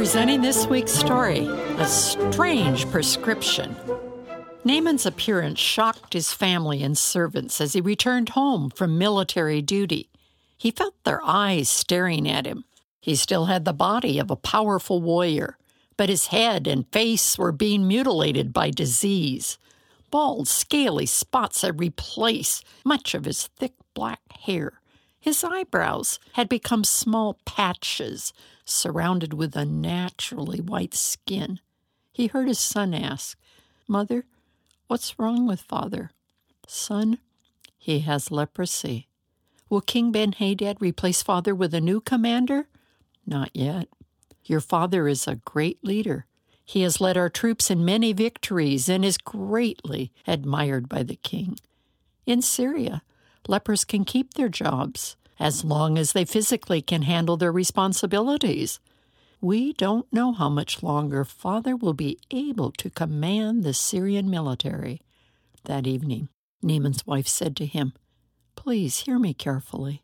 Presenting this week's story A Strange Prescription. Naaman's appearance shocked his family and servants as he returned home from military duty. He felt their eyes staring at him. He still had the body of a powerful warrior, but his head and face were being mutilated by disease. Bald, scaly spots had replaced much of his thick black hair. His eyebrows had become small patches surrounded with unnaturally white skin. He heard his son ask, Mother, what's wrong with father? Son, he has leprosy. Will King Ben Hadad replace father with a new commander? Not yet. Your father is a great leader. He has led our troops in many victories and is greatly admired by the king. In Syria, lepers can keep their jobs as long as they physically can handle their responsibilities. We don't know how much longer Father will be able to command the Syrian military. That evening, Naaman's wife said to him, Please hear me carefully.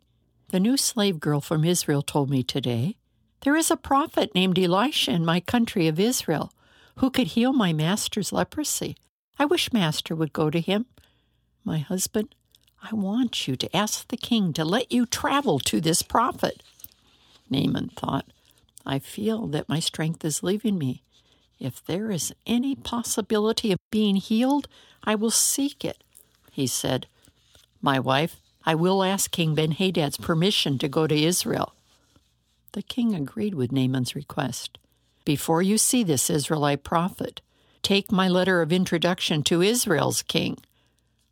The new slave girl from Israel told me today there is a prophet named Elisha in my country of Israel who could heal my master's leprosy. I wish master would go to him. My husband, I want you to ask the king to let you travel to this prophet. Naaman thought, I feel that my strength is leaving me. If there is any possibility of being healed, I will seek it. He said, My wife, I will ask King Ben Hadad's permission to go to Israel. The king agreed with Naaman's request. Before you see this Israelite prophet, take my letter of introduction to Israel's king.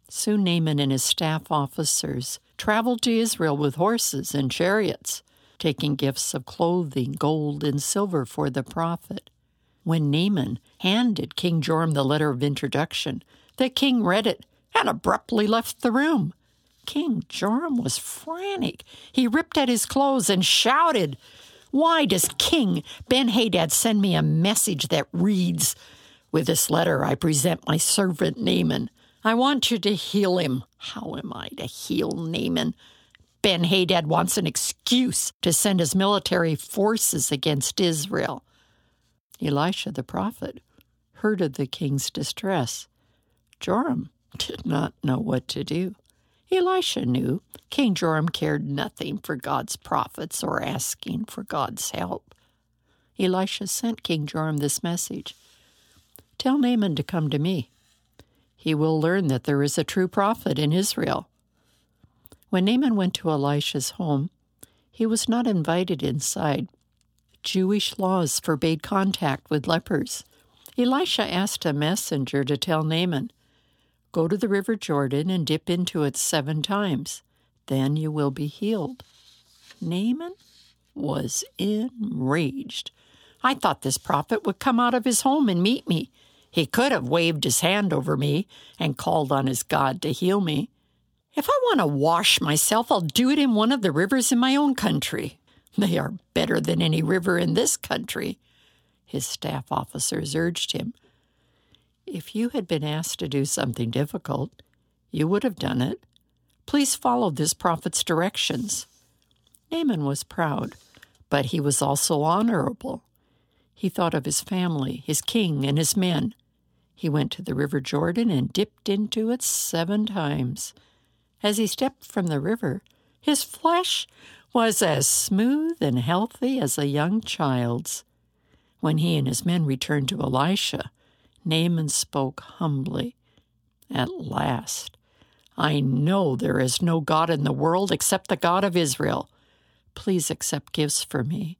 Soon Naaman and his staff officers traveled to Israel with horses and chariots, taking gifts of clothing, gold, and silver for the prophet. When Naaman handed King Joram the letter of introduction, the king read it and abruptly left the room. King Joram was frantic. He ripped at his clothes and shouted, Why does King Ben Hadad send me a message that reads, With this letter I present my servant Naaman. I want you to heal him. How am I to heal Naaman? Ben Hadad wants an excuse to send his military forces against Israel. Elisha the prophet heard of the king's distress. Joram did not know what to do. Elisha knew King Joram cared nothing for God's prophets or asking for God's help. Elisha sent King Joram this message Tell Naaman to come to me he will learn that there is a true prophet in Israel. When Naaman went to Elisha's home, he was not invited inside. Jewish laws forbade contact with lepers. Elisha asked a messenger to tell Naaman, Go to the river Jordan and dip into it seven times. Then you will be healed. Naaman was enraged. I thought this prophet would come out of his home and meet me. He could have waved his hand over me and called on his God to heal me. If I want to wash myself, I'll do it in one of the rivers in my own country. They are better than any river in this country. His staff officers urged him. If you had been asked to do something difficult, you would have done it. Please follow this prophet's directions. Naaman was proud, but he was also honorable. He thought of his family, his king, and his men. He went to the river Jordan and dipped into it seven times. As he stepped from the river, his flesh was as smooth and healthy as a young child's. When he and his men returned to Elisha, Naaman spoke humbly. At last, I know there is no God in the world except the God of Israel. Please accept gifts for me.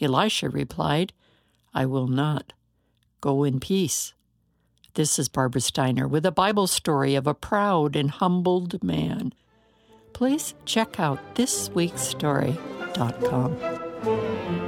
Elisha replied, I will not. Go in peace. This is Barbara Steiner with a Bible story of a proud and humbled man. Please check out thisweekstory.com.